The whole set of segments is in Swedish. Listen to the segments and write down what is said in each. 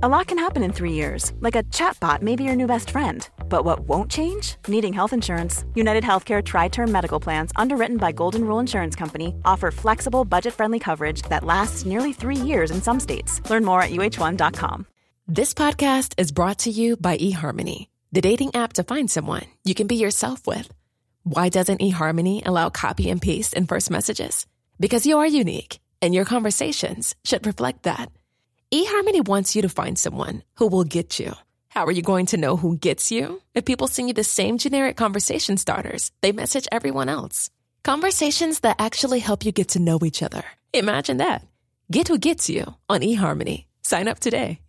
A lot can happen in three years, like a chatbot may be your new best friend. But what won't change? Needing health insurance. United Healthcare Tri Term Medical Plans, underwritten by Golden Rule Insurance Company, offer flexible, budget friendly coverage that lasts nearly three years in some states. Learn more at uh1.com. This podcast is brought to you by eHarmony, the dating app to find someone you can be yourself with. Why doesn't eHarmony allow copy and paste in first messages? Because you are unique, and your conversations should reflect that. eHarmony wants you to find someone who will get you. How are you going to know who gets you? If people send you the same generic conversation starters, they message everyone else. Conversations that actually help you get to know each other. Imagine that. Get who gets you on eHarmony. Sign up today.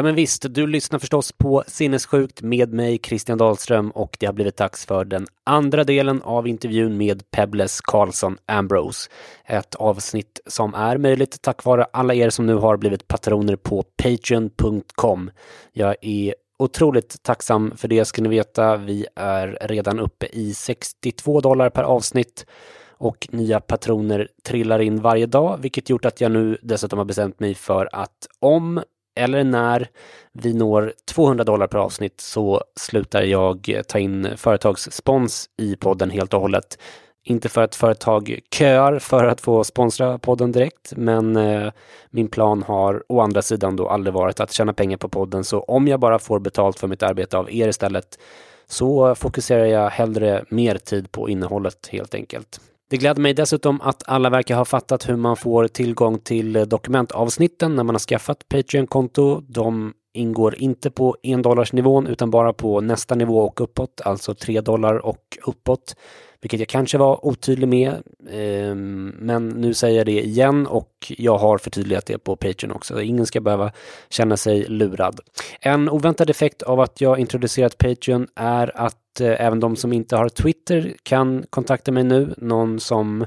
Ja men visst, du lyssnar förstås på Sinnessjukt med mig Christian Dahlström och det har blivit dags för den andra delen av intervjun med Pebbles Karlsson Ambrose. Ett avsnitt som är möjligt tack vare alla er som nu har blivit patroner på Patreon.com. Jag är otroligt tacksam för det ska ni veta. Vi är redan uppe i 62 dollar per avsnitt och nya patroner trillar in varje dag, vilket gjort att jag nu dessutom har bestämt mig för att om eller när vi når 200 dollar per avsnitt så slutar jag ta in företagsspons i podden helt och hållet. Inte för att företag köar för att få sponsra podden direkt, men eh, min plan har å andra sidan då aldrig varit att tjäna pengar på podden, så om jag bara får betalt för mitt arbete av er istället så fokuserar jag hellre mer tid på innehållet helt enkelt. Det gläder mig dessutom att alla verkar ha fattat hur man får tillgång till dokumentavsnitten när man har skaffat Patreon-konto. De ingår inte på en dollars nivån utan bara på nästa nivå och uppåt, alltså 3 dollar och uppåt vilket jag kanske var otydlig med. Ehm, men nu säger jag det igen och jag har förtydligat det på Patreon också. Ingen ska behöva känna sig lurad. En oväntad effekt av att jag introducerat Patreon är att eh, även de som inte har Twitter kan kontakta mig nu. Någon som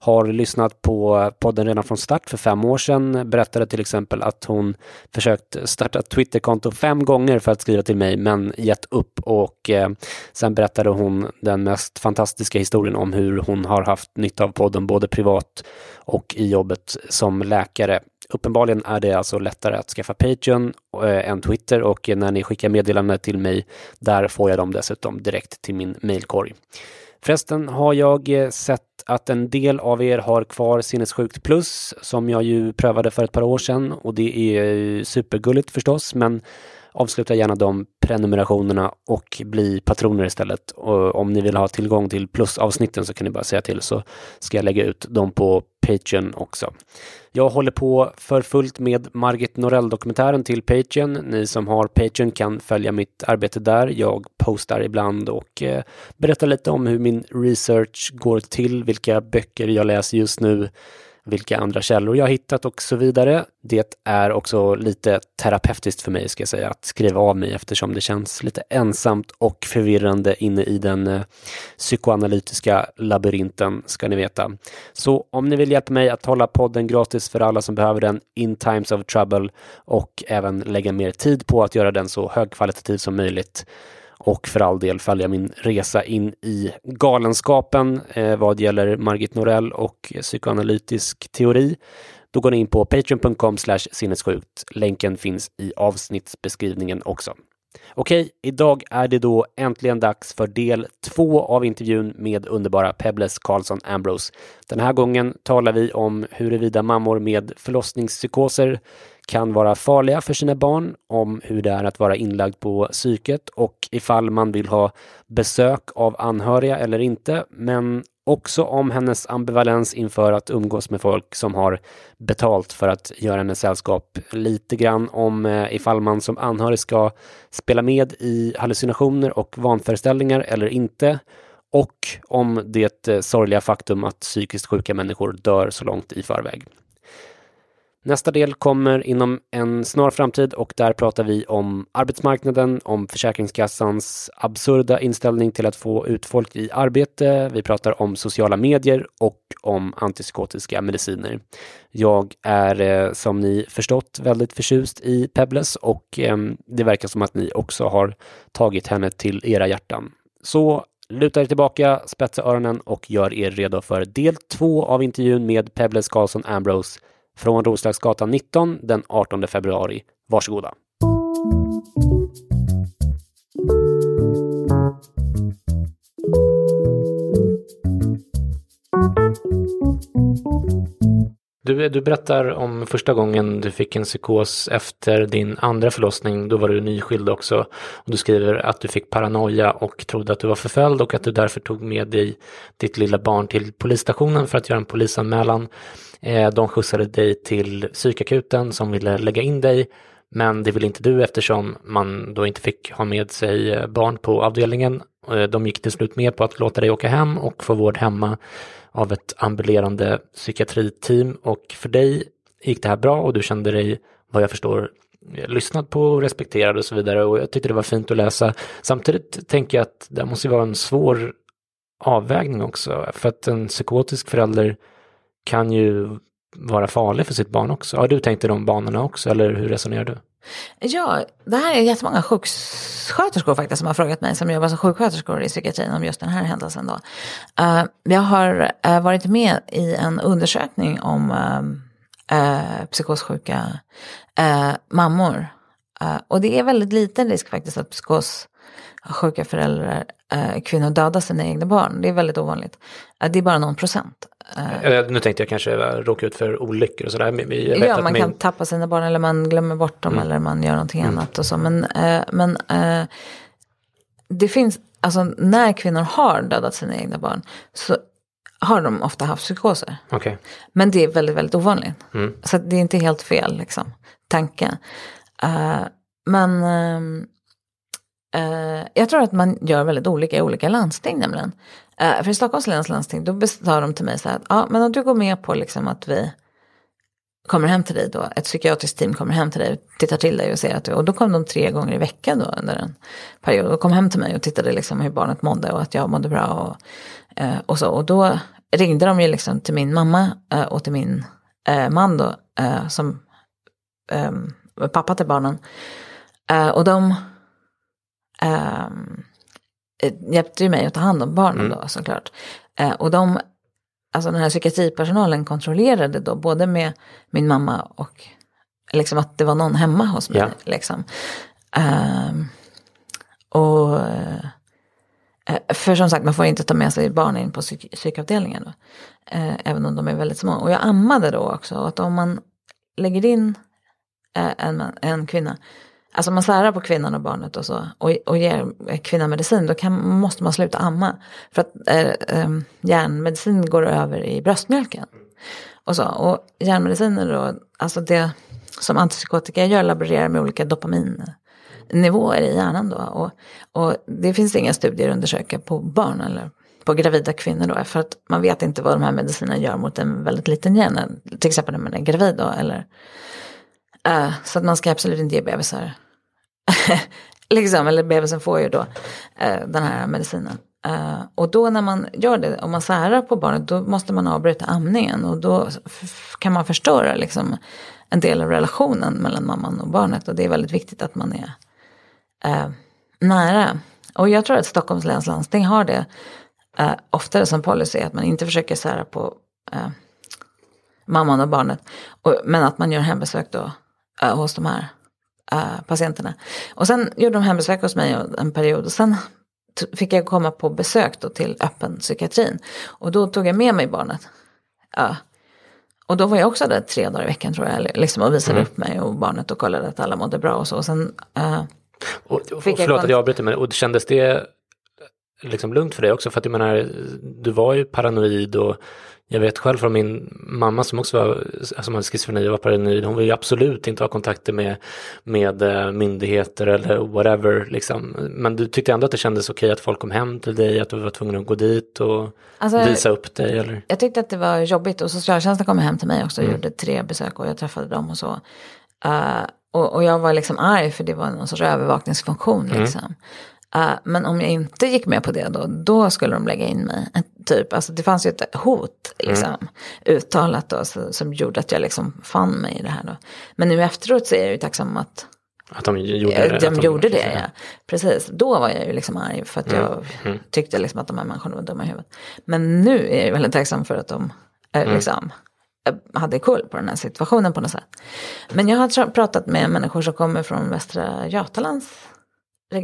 har lyssnat på podden redan från start för fem år sedan. Berättade till exempel att hon försökt starta ett Twitterkonto fem gånger för att skriva till mig men gett upp och eh, sen berättade hon den mest fantastiska historien om hur hon har haft nytta av podden både privat och i jobbet som läkare. Uppenbarligen är det alltså lättare att skaffa Patreon eh, än Twitter och när ni skickar meddelanden till mig där får jag dem dessutom direkt till min mailkorg. Förresten har jag eh, sett att en del av er har kvar Sinnessjukt Plus som jag ju prövade för ett par år sedan och det är supergulligt förstås men avsluta gärna de prenumerationerna och bli patroner istället. Och om ni vill ha tillgång till plusavsnitten så kan ni bara säga till så ska jag lägga ut dem på Patreon också. Jag håller på för fullt med Margit Norell-dokumentären till Patreon. Ni som har Patreon kan följa mitt arbete där. Jag postar ibland och eh, berättar lite om hur min research går till, vilka böcker jag läser just nu, vilka andra källor jag hittat och så vidare. Det är också lite terapeutiskt för mig ska jag säga att skriva av mig eftersom det känns lite ensamt och förvirrande inne i den eh, psykoanalytiska labyrinten ska ni veta. Så om ni vill hjälpa mig att hålla podden gratis för alla som behöver den in times of trouble och även lägga mer tid på att göra den så högkvalitativ som möjligt och för all del följa min resa in i galenskapen eh, vad gäller Margit Norell och psykoanalytisk teori. Då går ni in på patreon.com sinnessjukt. Länken finns i avsnittsbeskrivningen också. Okej, idag är det då äntligen dags för del två av intervjun med underbara Pebbles Karlsson Ambrose. Den här gången talar vi om huruvida mammor med förlossningspsykoser kan vara farliga för sina barn, om hur det är att vara inlagd på psyket och ifall man vill ha besök av anhöriga eller inte, men också om hennes ambivalens inför att umgås med folk som har betalt för att göra henne sällskap. Lite grann om eh, ifall man som anhörig ska spela med i hallucinationer och vanföreställningar eller inte. Och om det eh, sorgliga faktum att psykiskt sjuka människor dör så långt i förväg. Nästa del kommer inom en snar framtid och där pratar vi om arbetsmarknaden, om Försäkringskassans absurda inställning till att få ut folk i arbete. Vi pratar om sociala medier och om antipsykotiska mediciner. Jag är eh, som ni förstått väldigt förtjust i Pebbles och ehm, det verkar som att ni också har tagit henne till era hjärtan. Så luta er tillbaka, spetsa öronen och gör er redo för del två av intervjun med Pebbles Karlsson Ambrose från Roslagsgatan 19 den 18 februari. Varsågoda! Du, du berättar om första gången du fick en psykos efter din andra förlossning. Då var du nyskild också. Och du skriver att du fick paranoia och trodde att du var förföljd och att du därför tog med dig ditt lilla barn till polisstationen för att göra en polisanmälan. Eh, de skjutsade dig till psykakuten som ville lägga in dig. Men det ville inte du eftersom man då inte fick ha med sig eh, barn på avdelningen. Eh, de gick till slut med på att låta dig åka hem och få vård hemma av ett ambulerande psykiatriteam och för dig gick det här bra och du kände dig, vad jag förstår, eh, lyssnad på och respekterad och så vidare och jag tyckte det var fint att läsa. Samtidigt tänker jag att det måste vara en svår avvägning också för att en psykotisk förälder kan ju vara farlig för sitt barn också. Har du tänkt i de banorna också eller hur resonerar du? Ja, det här är jättemånga sjuksköterskor faktiskt som har frågat mig som jobbar som sjuksköterskor i psykiatrin om just den här händelsen då. Uh, jag har uh, varit med i en undersökning om uh, psykossjuka mammor. och det är väldigt liten risk faktiskt att psykossjuka föräldrar, kvinnor dödar sina egna barn. Det är väldigt ovanligt. det är bara någon procent. Uh, nu tänkte jag kanske råka ut för olyckor och sådär. Ja, man min... kan tappa sina barn eller man glömmer bort dem mm. eller man gör någonting mm. annat och så. Men, uh, men uh, det finns, alltså när kvinnor har dödat sina egna barn så har de ofta haft psykoser. Okay. Men det är väldigt, väldigt ovanligt. Mm. Så det är inte helt fel, liksom, tanken. men jag tror att man gör väldigt olika i olika landsting nämligen. Eh, för i Stockholms läns landsting då sa de till mig så här, ja men om du går med på liksom att vi kommer hem till dig då, ett psykiatriskt team kommer hem till dig och tittar till dig och ser att du, och då kom de tre gånger i veckan då under en period och kom hem till mig och tittade liksom hur barnet mådde och att jag mådde bra och, eh, och så. Och då ringde de ju liksom till min mamma eh, och till min man då, som um, pappa till barnen. och de Eh, hjälpte ju mig att ta hand om barnen mm. då såklart. Eh, och de, alltså den här psykiatripersonalen kontrollerade då både med min mamma och liksom att det var någon hemma hos mig. Ja. Liksom. Eh, och eh, för som sagt, man får inte ta med sig barnen in på psyk psykavdelningen. Då, eh, även om de är väldigt små. Och jag ammade då också. Och att om man lägger in eh, en, en kvinna Alltså man särar på kvinnan och barnet och så och, och ger kvinnan medicin då kan, måste man sluta amma. För att eh, eh, järnmedicin går över i bröstmjölken. Och, så, och järnmediciner då, alltså det som antipsykotika gör laborerar med olika dopaminnivåer i hjärnan då. Och, och det finns inga studier att undersöka på barn eller på gravida kvinnor då. För att man vet inte vad de här medicinerna gör mot en väldigt liten hjärna. Till exempel när man är gravid då. Eller, uh, så att man ska absolut inte ge bebisar liksom, eller bebisen får ju då uh, den här medicinen. Uh, och då när man gör det, om man särar på barnet, då måste man avbryta amningen. Och då kan man förstöra liksom, en del av relationen mellan mamman och barnet. Och det är väldigt viktigt att man är uh, nära. Och jag tror att Stockholms läns landsting har det uh, oftare som policy, att man inte försöker sära på mamman och barnet. Och, men att man gör hembesök då hos de här uh, patienterna. Och sen gjorde de hembesök hos mig en period och sen fick jag komma på besök då till öppen psykiatrin. Och då tog jag med mig barnet. Uh, och då var jag också där tre dagar i veckan tror jag, liksom, och visade mm. upp mig och barnet och kollade att alla mådde bra och så. Och sen, uh, och, och, fick förlåt jag att jag avbryter, men och kändes det liksom lugnt för dig också? För att jag menar, du var ju paranoid och Jag vet själv från min mamma som också var, som hade schizofreni och var paranoid, hon ville absolut inte ha kontakter med, med eh, myndigheter eller whatever. Liksom. Men du tyckte ändå att det kändes okej att folk kom hem till dig, att du var tvungen att gå dit och alltså, visa upp dig? Eller? Jag tyckte att det var jobbigt och socialtjänsten kom hem till mig också och mm. gjorde tre besök och jag träffade dem och så. Uh, och, och, jag var liksom arg för det var någon sorts övervakningsfunktion. Mm. Liksom. Uh, men om jag inte gick med på det då, då skulle de lägga in mig. Typ, alltså det fanns ju ett hot liksom, mm. uttalat då, så, som gjorde att jag liksom fann mig i det här. Då. Men nu efteråt så är jag ju tacksam att att de gjorde det? De, de gjorde det, ja. Precis. Då var jag ju liksom arg för att mm. jag mm. tyckte liksom att de här människorna var dumma i huvudet. Men nu är jag väldigt tacksam för att de mm. liksom, hade koll på den här situationen på något sätt. Men jag har pratat med människor som kommer från Västra Götalands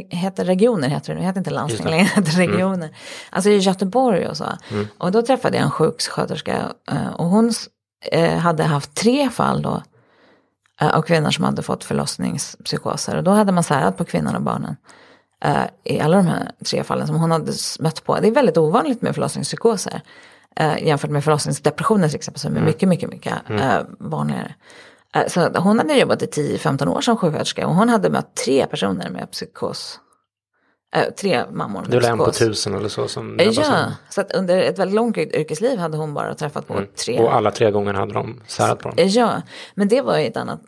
heter regioner, heter det, det heter inte landsting längre, heter mm. regioner. Mm. Alltså i Göteborg och så. Mm. Och då träffade jag en sjuksköterska eh, och hon eh, hade haft tre fall då eh, av kvinnor som hade fått förlossningspsykoser. Och då hade man särat på kvinnan och barnen i alla de här tre fallen som hon hade mött på. Det är väldigt ovanligt med förlossningspsykoser jämfört med förlossningsdepressioner till exempel som är mm. mycket, mycket, mycket mm. vanligare. Eh, så hon hade jobbat i 10-15 år som sjuksköterska och hon hade mött tre personer med psykos. Äh, tre mammor med Det var en på tusen eller så som Ja, som... så att under ett väldigt långt yrkesliv hade hon bara träffat på mm. tre. Och alla tre gånger hade de särat på dem. Ja, men det var i, ett annat,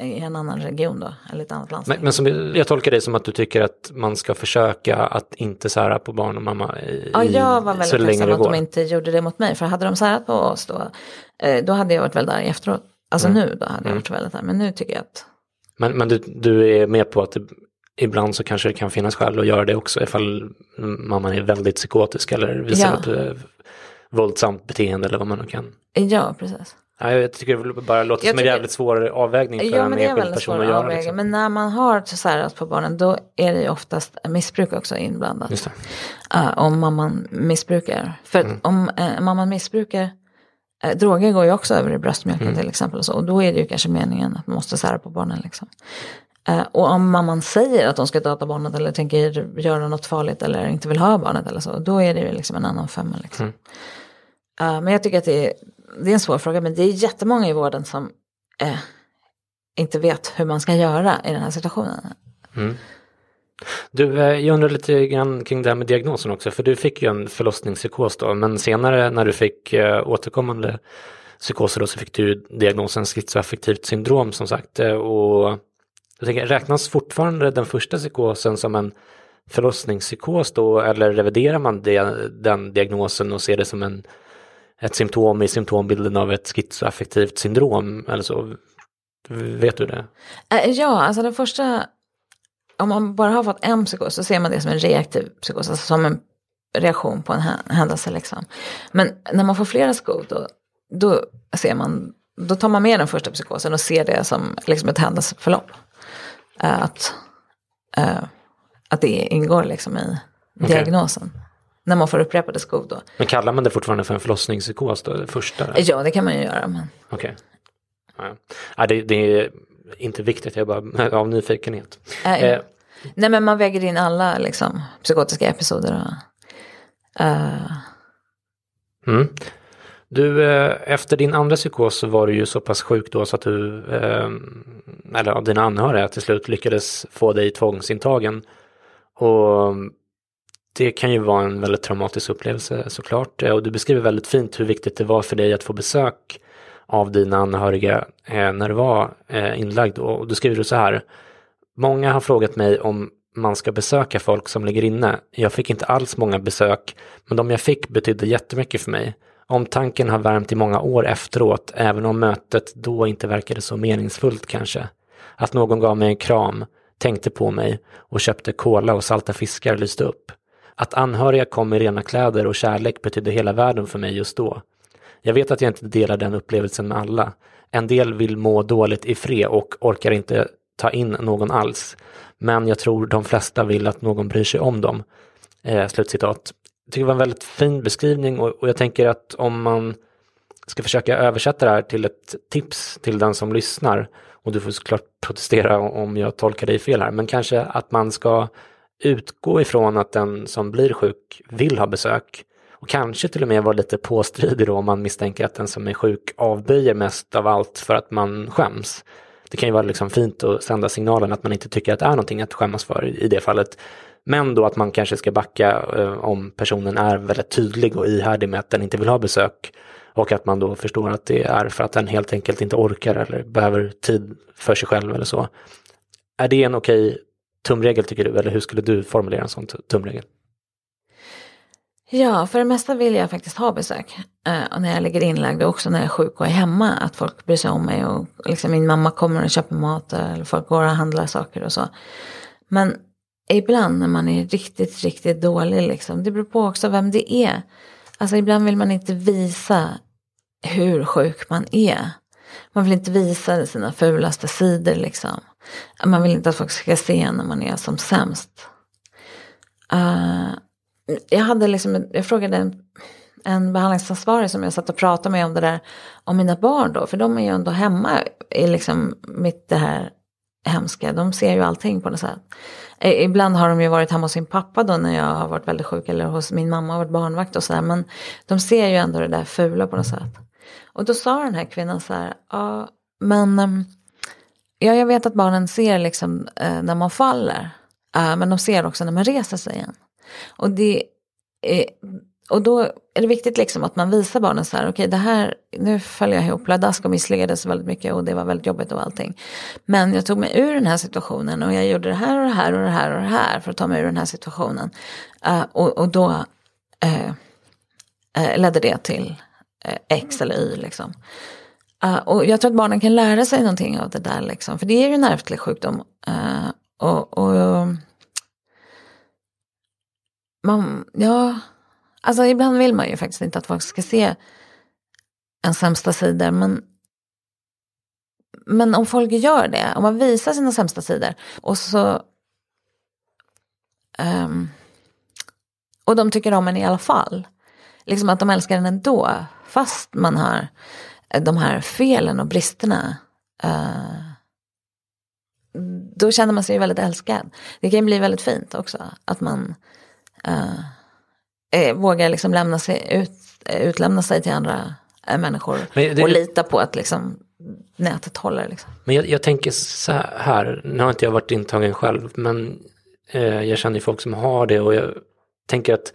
i en annan region då, eller ett annat landsting. Men, men som, jag tolkar det som att du tycker att man ska försöka att inte sära på barn och mamma i, Ja, jag var väldigt tacksam att de inte gjorde det mot mig, för hade de särat på oss då, då hade jag varit väldigt arg efteråt. Alltså mm. nu då hade jag varit väldigt här, men nu tycker jag att. Men, men du, du är med på att det, ibland så kanske det kan finnas skäl att göra det också ifall mamman är väldigt psykotisk eller visar ja. upp eh, våldsamt beteende eller vad man nu kan. Ja, precis. Ja, jag tycker det bara låter jag som en jävligt svår avvägning för ja, en enskild person att göra. Liksom. Men när man har särat på barnen då är det ju oftast missbruk också inblandat. Uh, om mamman missbrukar. För mm. om uh, mamman missbrukar droger går ju också över i bröstmjölken mm. till exempel. Och, så, och då är det ju kanske meningen att man måste sära på barnen. Liksom. Eh, och om mamman säger att de ska döda barnet eller tänker göra något farligt eller inte vill ha barnet eller så, då är det ju liksom en annan femma. Liksom. Mm. Uh, men jag tycker att det är, det är en svår fråga, men det är jättemånga i vården som eh, inte vet hur man ska göra i den här situationen. Mm. Du, eh, jag undrar lite grann kring det här med diagnosen också, för du fick ju en förlossningspsykos då, men senare när du fick eh, återkommande psykoser då så fick du diagnosen schizoaffektivt syndrom som sagt. Eh, och jag tänker, räknas fortfarande den första psykosen som en förlossningspsykos då, eller reviderar man det, den diagnosen och ser det som en, ett symptom i symptombilden av ett schizoaffektivt syndrom eller så? Vet du det? Ja, alltså den första om man bara har fått en psykos så ser man det som en reaktiv psykos, alltså som en reaktion på en händelse. Liksom. Men när man får flera skov då, då, ser man, då tar man med den första psykosen och ser det som liksom ett händelseförlopp. Uh, att, uh, att det ingår liksom i okay. diagnosen. När man får upprepade skov då. Men kallar man det fortfarande för en förlossningspsykos då, det första? Ja, det kan man ju göra. Men... Okej. Okay. Ja. Det, det är inte viktigt, jag är bara av nyfikenhet. Äh, eh, nej men man väger in alla liksom, psykotiska episoder. Och, uh... mm. Du, eh, efter din andra psykos så var du ju så pass sjuk då så att du, eh, eller dina anhöriga till slut lyckades få dig tvångsintagen. Och det kan ju vara en väldigt traumatisk upplevelse såklart. Och du beskriver väldigt fint hur viktigt det var för dig att få besök av dina anhöriga eh, när du var eh, inlagd. Och då skriver du så här. Många har frågat mig om man ska besöka folk som ligger inne. Jag fick inte alls många besök, men de jag fick betydde jättemycket för mig. Omtanken har värmt i många år efteråt, även om mötet då inte verkade så meningsfullt kanske. Att någon gav mig en kram, tänkte på mig och köpte kola och salta fiskar lyste upp. Att anhöriga kom i rena kläder och kärlek betydde hela världen för mig just då. Jag vet att jag inte delar den upplevelsen med alla. En del vill må dåligt i fred och orkar inte ta in någon alls. Men jag tror de flesta vill att någon bryr sig om dem. Eh, slutcitat. Jag tycker det var en väldigt fin beskrivning och, och jag tänker att om man ska försöka översätta det här till ett tips till den som lyssnar och du får såklart protestera om jag tolkar dig fel här, men kanske att man ska utgå ifrån att den som blir sjuk vill ha besök och kanske till och med vara lite påstridig då om man misstänker att den som är sjuk avböjer mest av allt för att man skäms. Det kan ju vara liksom fint att sända signalen att man inte tycker att det är någonting att skämmas för i det fallet. Men då att man kanske ska backa eh, om personen är väldigt tydlig och ihärdig med att den inte vill ha besök. Och att man då förstår att det är för att den helt enkelt inte orkar eller behöver tid för sig själv eller så. Är det en okej tumregel tycker du? Eller hur skulle du formulera en sån tumregel? Ja, för det mesta vill jag faktiskt ha besök. Eh, och när jag ligger inlagd och också när jag är sjuk och är hemma. Att folk bryr sig om mig och liksom min mamma kommer och köper mat eller folk går och handlar saker och så. Men ibland när man är riktigt, riktigt dålig liksom. Det beror på också vem det är. Alltså ibland vill man inte visa hur sjuk man är. Man vill inte visa sina fulaste sidor liksom. Man vill inte att folk ska se när man är som sämst. Uh, jag hade liksom, jag frågade en, en behandlingsansvarig som jag satt och pratade med om det där, om mina barn då, för de är ju ändå hemma i liksom mitt det här hemska, de ser ju allting på något sätt. Ibland har de ju varit hemma hos sin pappa då när jag har varit väldigt sjuk eller hos min mamma och varit barnvakt och sådär. Men de ser ju ändå det där fula på något sätt. Och då sa den här kvinnan så här, ja men ehm, ja, jag vet att barnen ser liksom eh, när man faller. Eh, men de ser också när man reser sig igen. Och, det, är, och då är det viktigt liksom att man visar barnen så här, okej okay, det här, nu föll jag ihop pladask och misslyckades väldigt mycket och det var väldigt jobbigt och allting. Men jag tog mig ur den här situationen och jag gjorde det här och det här och det här och det här för att ta mig ur den här situationen. Uh, och, och då uh, uh, ledde det till X eller Y liksom. och jag tror att barnen kan lära sig någonting av det där liksom, för det är ju en ärftlig sjukdom. och, och man, ja, alltså ibland vill man ju faktiskt inte att folk ska se en sämsta sidor. Men, men om folk gör det, om man visar sina sämsta sidor och så um, och de tycker om en i alla fall. Liksom att de älskar en ändå, fast man har de här felen och bristerna. Uh, då känner man sig väldigt älskad. Det kan bli väldigt fint också, att man eh, vågar liksom lämna sig ut, utlämna sig till andra eh, människor det, och lita på att liksom, nätet håller. Liksom. Men jag, jag, tänker så här, nu har inte jag varit intagen själv, men eh, jag känner folk som har det och jag tänker att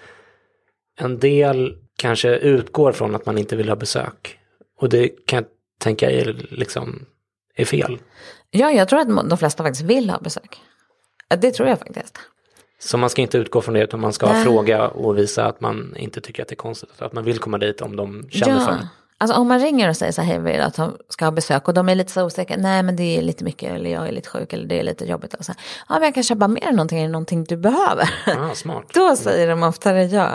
en del kanske utgår från att man inte vill ha besök. Och det kan jag tänka är, liksom, är fel. Ja, jag tror att de flesta faktiskt vill ha besök. Det tror jag faktiskt. Så man ska inte utgå från det utan man ska Nej. fråga och visa att man inte tycker att det är konstigt. Att man vill komma dit om de känner ja. för det. Alltså om man ringer och säger så här, vill att de ska ha besök och de är lite så osäkra, nej men det är lite mycket eller jag är lite sjuk eller det är lite jobbigt. Och så ja men jag kan köpa mer någonting, är det någonting du behöver? Ah, smart. Då säger de oftare ja.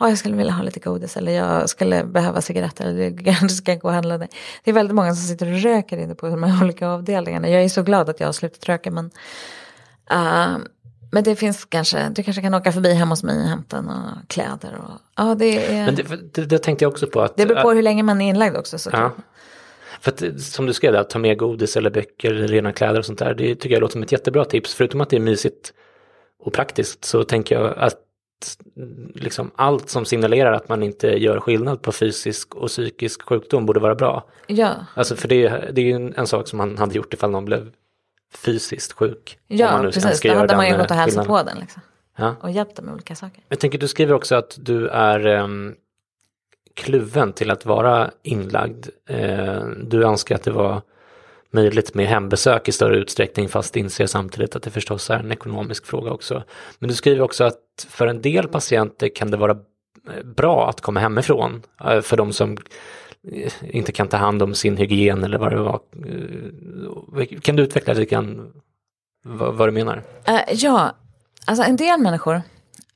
ja, jag skulle vilja ha lite godis eller jag skulle behöva cigaretter eller jag kanske ska gå och handla det. Det är väldigt många som sitter och röker inne på de här olika avdelningarna. Jag är så glad att jag har slutat röka men uh, men det finns kanske, du kanske kan åka förbi hemma hos mig och hämta några kläder. Och, ja, det, är, Men det, det, det, tänkte jag också på. Att, det beror på hur länge man är inlagd också. Så ja. För att, som du skrev, att ta med godis eller böcker eller rena kläder och sånt där. Det tycker jag låter som ett jättebra tips. Förutom att det är mysigt och praktiskt så tänker jag att liksom allt som signalerar att man inte gör skillnad på fysisk och psykisk sjukdom borde vara bra. Ja. Alltså för det, det är ju en, en sak som man hade gjort ifall någon blev fysiskt sjuk. Ja, precis. Då hade man ju gått och hälsat på den. Liksom. Ja. Och hjälpt dem med olika saker. Jag tänker, du skriver också att du är um, kluven till att vara inlagd. Uh, du önskar att det var möjligt med hembesök i större utsträckning fast inser samtidigt att det förstås är en ekonomisk fråga också. Men du skriver också att för en del patienter kan det vara bra att komma hemifrån. För de som Eh, inte kan ta hand om sin hygien eller vad det var. Eh, kan du utveckla lite grann vad, vad du menar? Uh, ja, alltså en del människor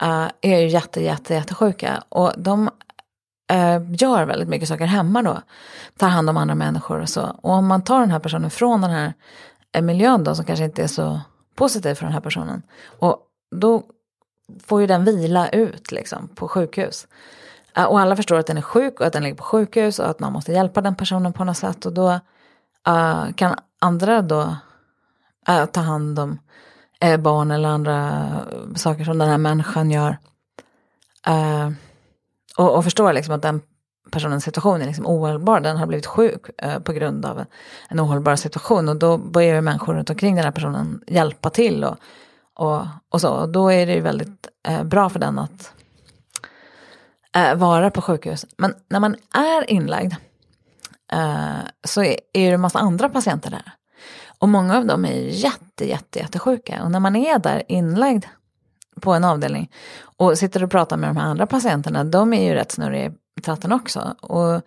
uh, är ju jätte, jätte, jättesjuka och de uh, gör väldigt mycket saker hemma då. Tar hand om andra människor och så. Och om man tar den här personen från den här miljön då som kanske inte är så positiv för den här personen. Och då får ju den vila ut liksom på sjukhus. Och alla förstår att den är sjuk och att den ligger på sjukhus och att man måste hjälpa den personen på något sätt. Och då uh, kan andra då uh, ta hand om uh, barn eller andra saker som den här människan gör. och, och förstår liksom att den personens situation är liksom ohållbar. Den har blivit sjuk eh, på grund av en ohållbar situation. Och då börjar ju människor runt omkring den här personen hjälpa till. Och, och, och så. Och då är det ju väldigt eh, bra för den att eh, vara på sjukhus. Men när man är inlagd eh, så är, är det en massa andra patienter där. Och många av dem är jätte, jätte, jättesjuka. Och när man är där inlagd på en avdelning och sitter och pratar med de här andra patienterna, de är ju rätt snurriga i tratten också. Och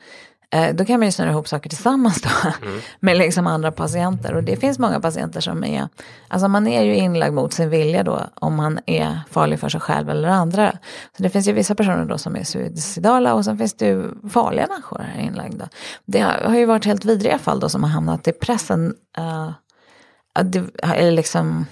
då kan man ju snurra ihop saker tillsammans då mm. med liksom andra patienter. Och det finns många patienter som är, alltså man är ju inlagd mot sin vilja då om man är farlig för sig själv eller andra. Så det finns ju vissa personer då som är suicidala och sen finns det ju farliga människor här inlagda. Det har ju varit helt vidriga fall då som har hamnat i pressen. Uh, det, eller liksom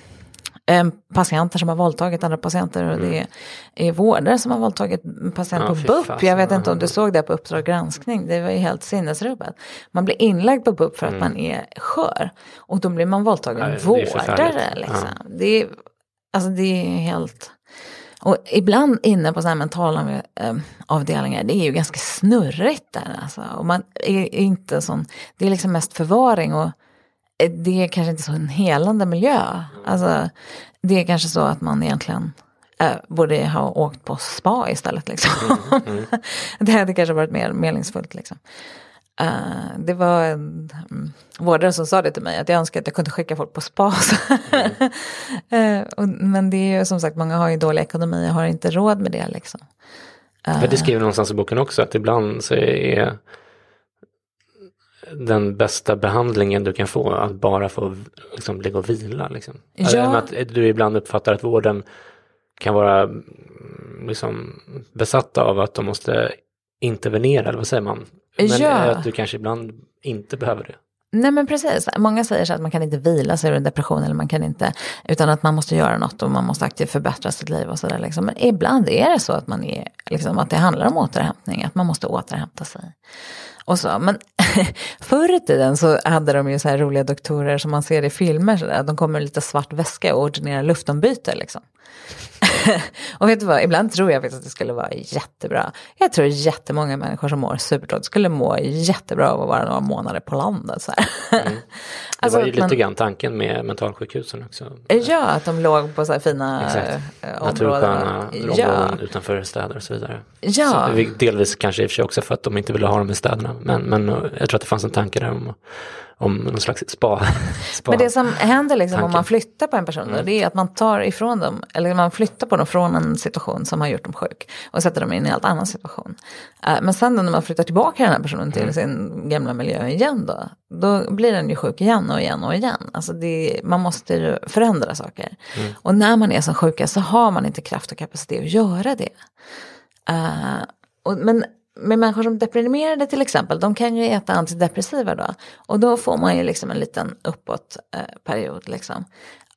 patienter som har våldtagit andra patienter och det mm. är, vårdare som har våldtagit patienter ja, på BUP. Jag vet inte om du såg det på Uppdrag granskning, det var ju helt sinnesrubbat. Man blir inlagd på BUP för att mm. man är skör och då blir man våldtagen ja, vårdare. Liksom. Ja. Det, är, alltså det är helt... Och ibland inne på sådana här mentala avdelningar, det är ju ganska snurrigt där alltså. Och man är inte sån, det är liksom mest förvaring och det är kanske inte så en helande miljö. Alltså, det är kanske så att man egentligen äh, borde ha åkt på spa istället. Liksom. Mm, mm. det hade kanske varit mer meningsfullt. Liksom. Uh, det var en um, vårdare som sa det till mig, att jag önskar att jag kunde skicka folk på spa. Mm. uh, och, men det är ju som sagt, många har ju dålig ekonomi och har inte råd med det. Liksom. Uh, det skriver någonstans i boken också, att ibland så är den bästa behandlingen du kan få, att bara få liksom, ligga och vila. Liksom. Ja. Att du ibland uppfattar att vården kan vara liksom, besatta av att de måste intervenera, eller vad säger man? Men ja. att du kanske ibland inte behöver det. Nej men precis, många säger så att man kan inte vila sig ur en depression eller man kan inte, utan att man måste göra något och man måste aktivt förbättra sitt liv och sådär. Liksom. Men ibland är det så att, man är, liksom, att det handlar om återhämtning, att man måste återhämta sig. Och så. Men förr i tiden så hade de ju så här roliga doktorer som man ser i filmer, så där, de kommer med lite svart väska och ordinerar luftombyte. Liksom. och vet du vad, ibland tror jag faktiskt att det skulle vara jättebra. Jag tror jättemånga människor som mår superdåligt skulle må jättebra av att vara några månader på landet. Så mm. Det alltså, var ju lite man, grann tanken med mentalsjukhusen också. Ja, att de låg på så här fina Exakt. Eh, områden. ja. utanför städer och så vidare. Ja. Så, delvis kanske i och för sig också för att de inte ville ha dem i städerna. Men, men jag tror att det fanns en tanke där om om någon slags spa. spa Men det som händer liksom om man flyttar på en person mm. det är att man tar ifrån dem, eller man flyttar på dem från en situation som har gjort dem sjuk och sätter dem i en helt annan situation. Uh, men sen när man flyttar tillbaka den här personen till mm. sin gamla miljö igen då, då blir den ju sjuk igen och igen och igen. Alltså det, man måste ju förändra saker. Mm. Och när man är som sjukast så har man inte kraft och kapacitet att göra det. Uh, och, men med människor som deprimerade till exempel, de kan ju äta antidepressiva då. Och då får man ju liksom en liten uppåtperiod. Eh, liksom.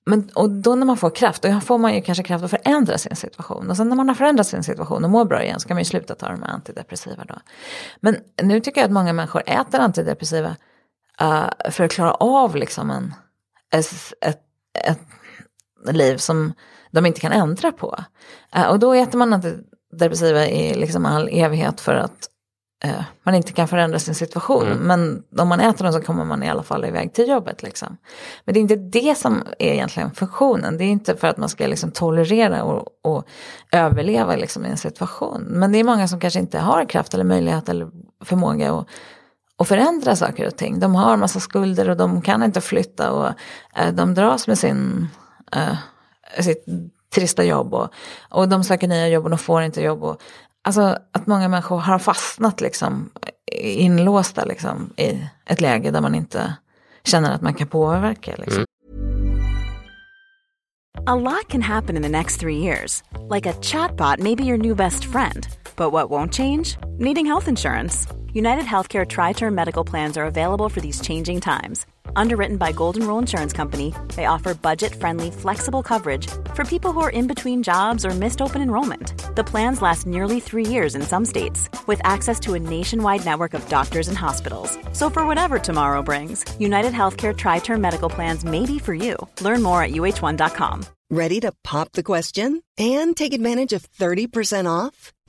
Men, och då när man får kraft, då får man ju kanske kraft att förändra sin situation. Och sen när man har förändrat sin situation och mår bra igen så kan man ju sluta ta de här antidepressiva då. Men nu tycker jag att många människor äter antidepressiva uh, för att klara av liksom en, ett, ett, ett liv som de inte kan ändra på. Uh, och då äter man antidepressiva depressiva i liksom all evighet för att eh, man inte kan förändra sin situation. Mm. Men om man äter dem så kommer man i alla fall iväg till jobbet. Liksom. Men det är inte det som är egentligen funktionen. Det är inte för att man ska liksom tolerera och, och överleva liksom, i en situation. Men det är många som kanske inte har kraft eller möjlighet eller förmåga att och förändra saker och ting. De har massa skulder och de kan inte flytta och eh, de dras med sin, eh, sitt trista jobb och, och de söker nya jobb och de får inte jobb. Och, alltså att många människor har fastnat liksom inlåsta liksom, i ett läge där man inte känner att man kan påverka. Liksom. Mm. A lot can happen in the next three years. Like a chatbot may be your new best friend. But what won't change? Needing health insurance. United Healthcare Tri Term Medical Plans are available for these changing times. Underwritten by Golden Rule Insurance Company, they offer budget-friendly, flexible coverage for people who are in between jobs or missed open enrollment. The plans last nearly three years in some states, with access to a nationwide network of doctors and hospitals. So for whatever tomorrow brings, United Healthcare Tri-Term Medical Plans may be for you. Learn more at uh1.com. Ready to pop the question and take advantage of 30% off?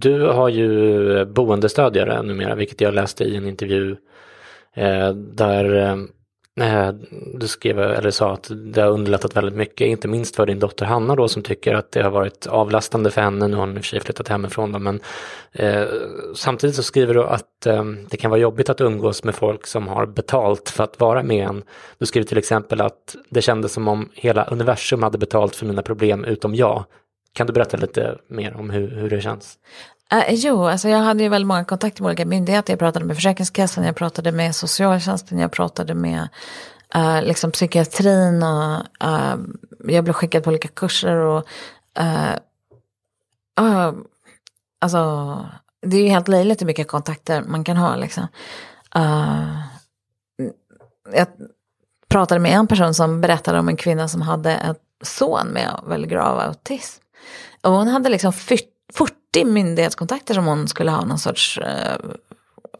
Du har ju boendestödjare numera, vilket jag läste i en intervju eh, där eh, eh, du skrev eller sa att det har underlättat väldigt mycket, inte minst för din dotter Hanna då som tycker att det har varit avlastande för henne. Nu har hon i och för sig flyttat hemifrån då, men eh, samtidigt så skriver du att eh, det kan vara jobbigt att umgås med folk som har betalt för att vara med en. Du skriver till exempel att det kändes som om hela universum hade betalt för mina problem utom jag. Kan du berätta lite mer om hur, hur det känns? Uh, jo, alltså jag hade ju väldigt många kontakter med olika myndigheter. Jag pratade med Försäkringskassan, jag pratade med socialtjänsten, jag pratade med uh, liksom psykiatrin och uh, jag blev skickad på olika kurser. och Alltså, det är ju helt löjligt hur mycket kontakter man kan ha. Liksom. jag pratade med en person som berättade om en kvinna som hade en son med väldigt grav autism. Och hon hade liksom 40 myndighetskontakter som hon skulle ha någon sorts uh,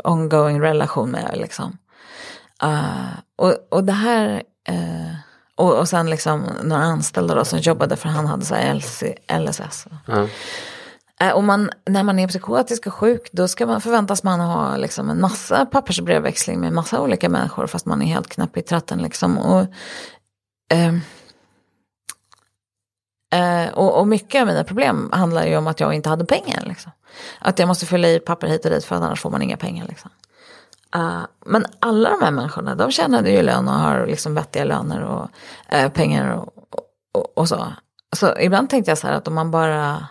ongoing relation med. Liksom. Uh, och, och det här, uh, och, och sen liksom några anställda då som jobbade för han hade så LC, LSS. Mm. Och man, när man är psykotisk och sjuk då ska man, förväntas man ha liksom en massa pappersbrevväxling med massa olika människor fast man är helt knäpp i tratten. Liksom. Och, Eh, och, och, mycket av mina problem handlar ju om att jag inte hade pengar. Liksom. Att jag måste fylla i papper hit och dit för att annars får man inga pengar. Liksom. Uh, men alla de här människorna, de tjänade ju lön och har liksom vettiga löner och uh, pengar och, och, och, så. Så ibland tänkte jag så här att om man bara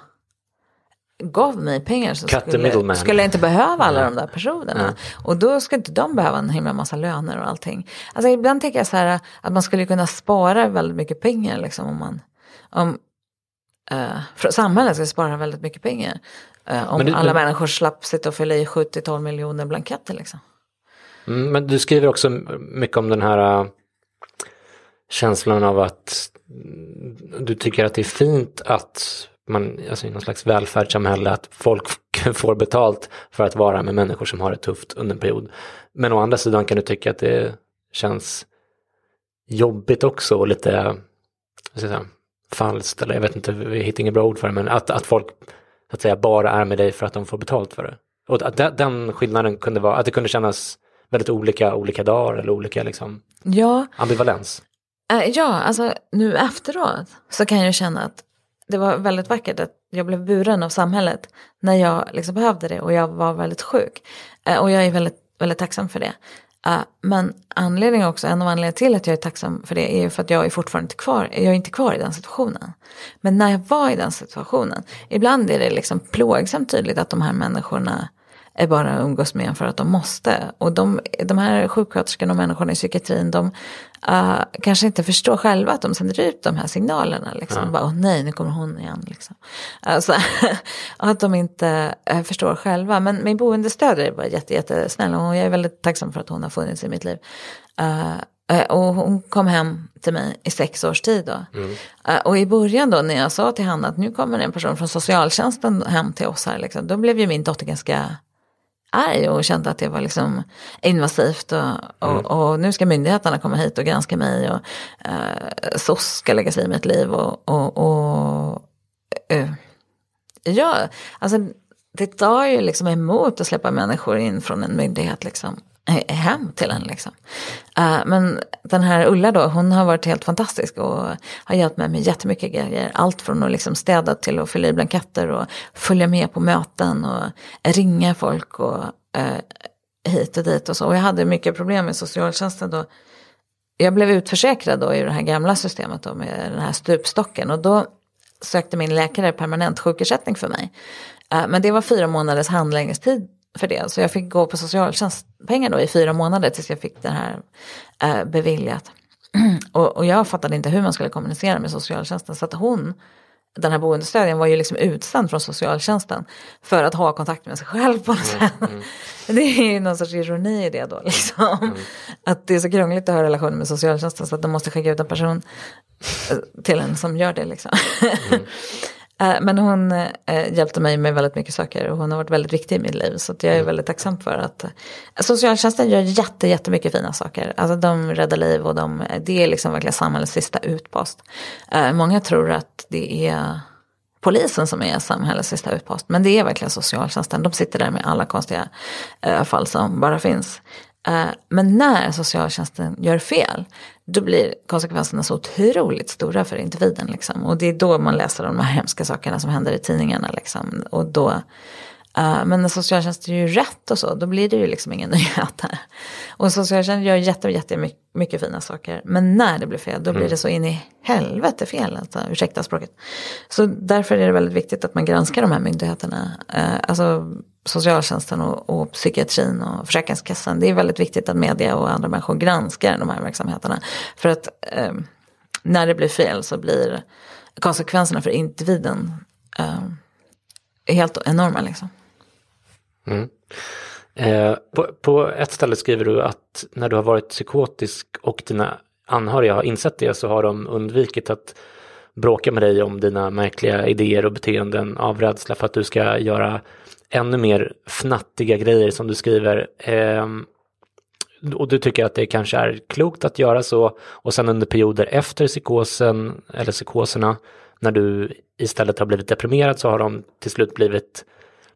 gav mig pengar så skulle, skulle, jag inte behöva alla de där personerna. Mm. Och då skulle inte de behöva en himla massa löner och allting. Alltså ibland tänker jag så här att man skulle kunna spara väldigt mycket pengar liksom om man om, Uh, samhället ska spara väldigt mycket pengar. Uh, om du, alla du, människor slapp sitta och fylla i 70-12 miljoner blanketter. Liksom. Mm, men du skriver också mycket om den här uh, känslan av att du tycker att det är fint att man, alltså i någon slags välfärdssamhälle, att folk får betalt för att vara med människor som har det tufft under en period. Men å andra sidan kan du tycka att det känns jobbigt också och lite, vad ska jag säga, falskt eller jag vet inte, vi hittar inget bra ord för det, men att, att folk så att säga bara är med dig för att de får betalt för det. Och att den skillnaden kunde vara, att det kunde kännas väldigt olika olika dagar eller olika liksom ja. ambivalens. Uh, ja, alltså nu efteråt så kan jag känna att det var väldigt vackert att jag blev buren av samhället när jag liksom behövde det och jag var väldigt sjuk. Uh, och jag är väldigt, väldigt tacksam för det. Uh, men anledningen också, en av anledningarna till att jag är tacksam för det är ju för att jag är fortfarande inte kvar, jag är inte kvar i den situationen. Men när jag var i den situationen, ibland är det liksom plågsamt tydligt att de här människorna bara umgås med en för att de måste. Och de, de här sjuksköterskorna och människorna i psykiatrin, de uh, kanske inte förstår själva att de sänder ut de här signalerna. Liksom. Ja. Bara, Åh nej, nu kommer hon igen. Liksom. Alltså, att de inte uh, förstår själva. Men min boendestödjare var jätte, jättesnäll och jag är väldigt tacksam för att hon har funnits i mitt liv. Uh, och hon kom hem till mig i sex års tid då. Mm. Och i början då när jag sa till Hanna att nu kommer en person från socialtjänsten hem till oss här. Liksom, då blev ju min dotter ganska arg och kände att det var liksom invasivt och, och, mm. och, nu ska myndigheterna komma hit och granska mig och eh, SOS ska lägga sig i mitt liv och, och, och eh, ja, alltså det tar ju liksom emot att släppa människor in från en myndighet liksom. Eh, hem till en. Liksom. Uh, men den här Ulla då, hon har varit helt fantastisk och har hjälpt mig med jättemycket grejer. Allt från att liksom städa till att fylla i blanketter och följa med på möten och ringa folk och uh, hit och dit och så. Och jag hade mycket problem med socialtjänsten då. Jag blev utförsäkrad då i det här gamla systemet då med den här stupstocken och då sökte min läkare permanent sjukersättning för mig. Uh, men det var fyra månaders handläggningstid för det. Så jag fick gå på socialtjänstpengar då i fyra månader tills jag fick det här eh, beviljat. och, och, jag fattade inte hur man skulle kommunicera med socialtjänsten. Så att hon, den här boendestödjen var ju liksom utsänd från socialtjänsten för att ha kontakt med sig själv på något mm, sätt. Mm. Det är ju någon sorts ironi i det då. Liksom. Mm. Att det är så krångligt att ha relationer med socialtjänsten så att de måste skicka ut en person eh, till en som gör det. Liksom. Eh, men hon eh, hjälpte mig med väldigt mycket saker och hon har varit väldigt viktig i mitt liv. Så jag är mm. väldigt tacksam för att eh, socialtjänsten gör jätte, jättemycket fina saker. Alltså de räddar liv och de, det är liksom verkligen samhällets sista utpost. Många tror att det är polisen som är samhällets sista utpost. Men det är verkligen socialtjänsten. De sitter där med alla konstiga fall som bara finns. Men när socialtjänsten gör fel, då blir konsekvenserna så otroligt stora för individen. Liksom. Och det är då man läser de här hemska sakerna som händer i tidningarna. Liksom. Och då, uh, men när socialtjänsten gör ju rätt och så, då blir det ju liksom ingen nyhet. Och socialtjänsten gör jätte, jätte mycket fina saker. Men när det blir fel, då blir mm. det så in i helvete fel. Alltså, ursäkta språket. Så därför är det väldigt viktigt att man granskar de här myndigheterna. Uh, alltså socialtjänsten och, och psykiatrin och Försäkringskassan. Det är väldigt viktigt att media och andra människor granskar de här verksamheterna. För att eh, när det blir fel så blir konsekvenserna för individen eh, helt enorma. Liksom. Mm. Eh, på, på, ett ställe skriver du att när du har varit psykotisk och dina anhöriga har insett det så har de undvikit att bråka med dig om dina märkliga idéer och beteenden av rädsla för att du ska göra ännu mer fnattiga grejer som du skriver. Eh, och du tycker att det kanske är klokt att göra så och sen under perioder efter psykosen eller psykoserna när du istället har blivit deprimerad så har de till slut blivit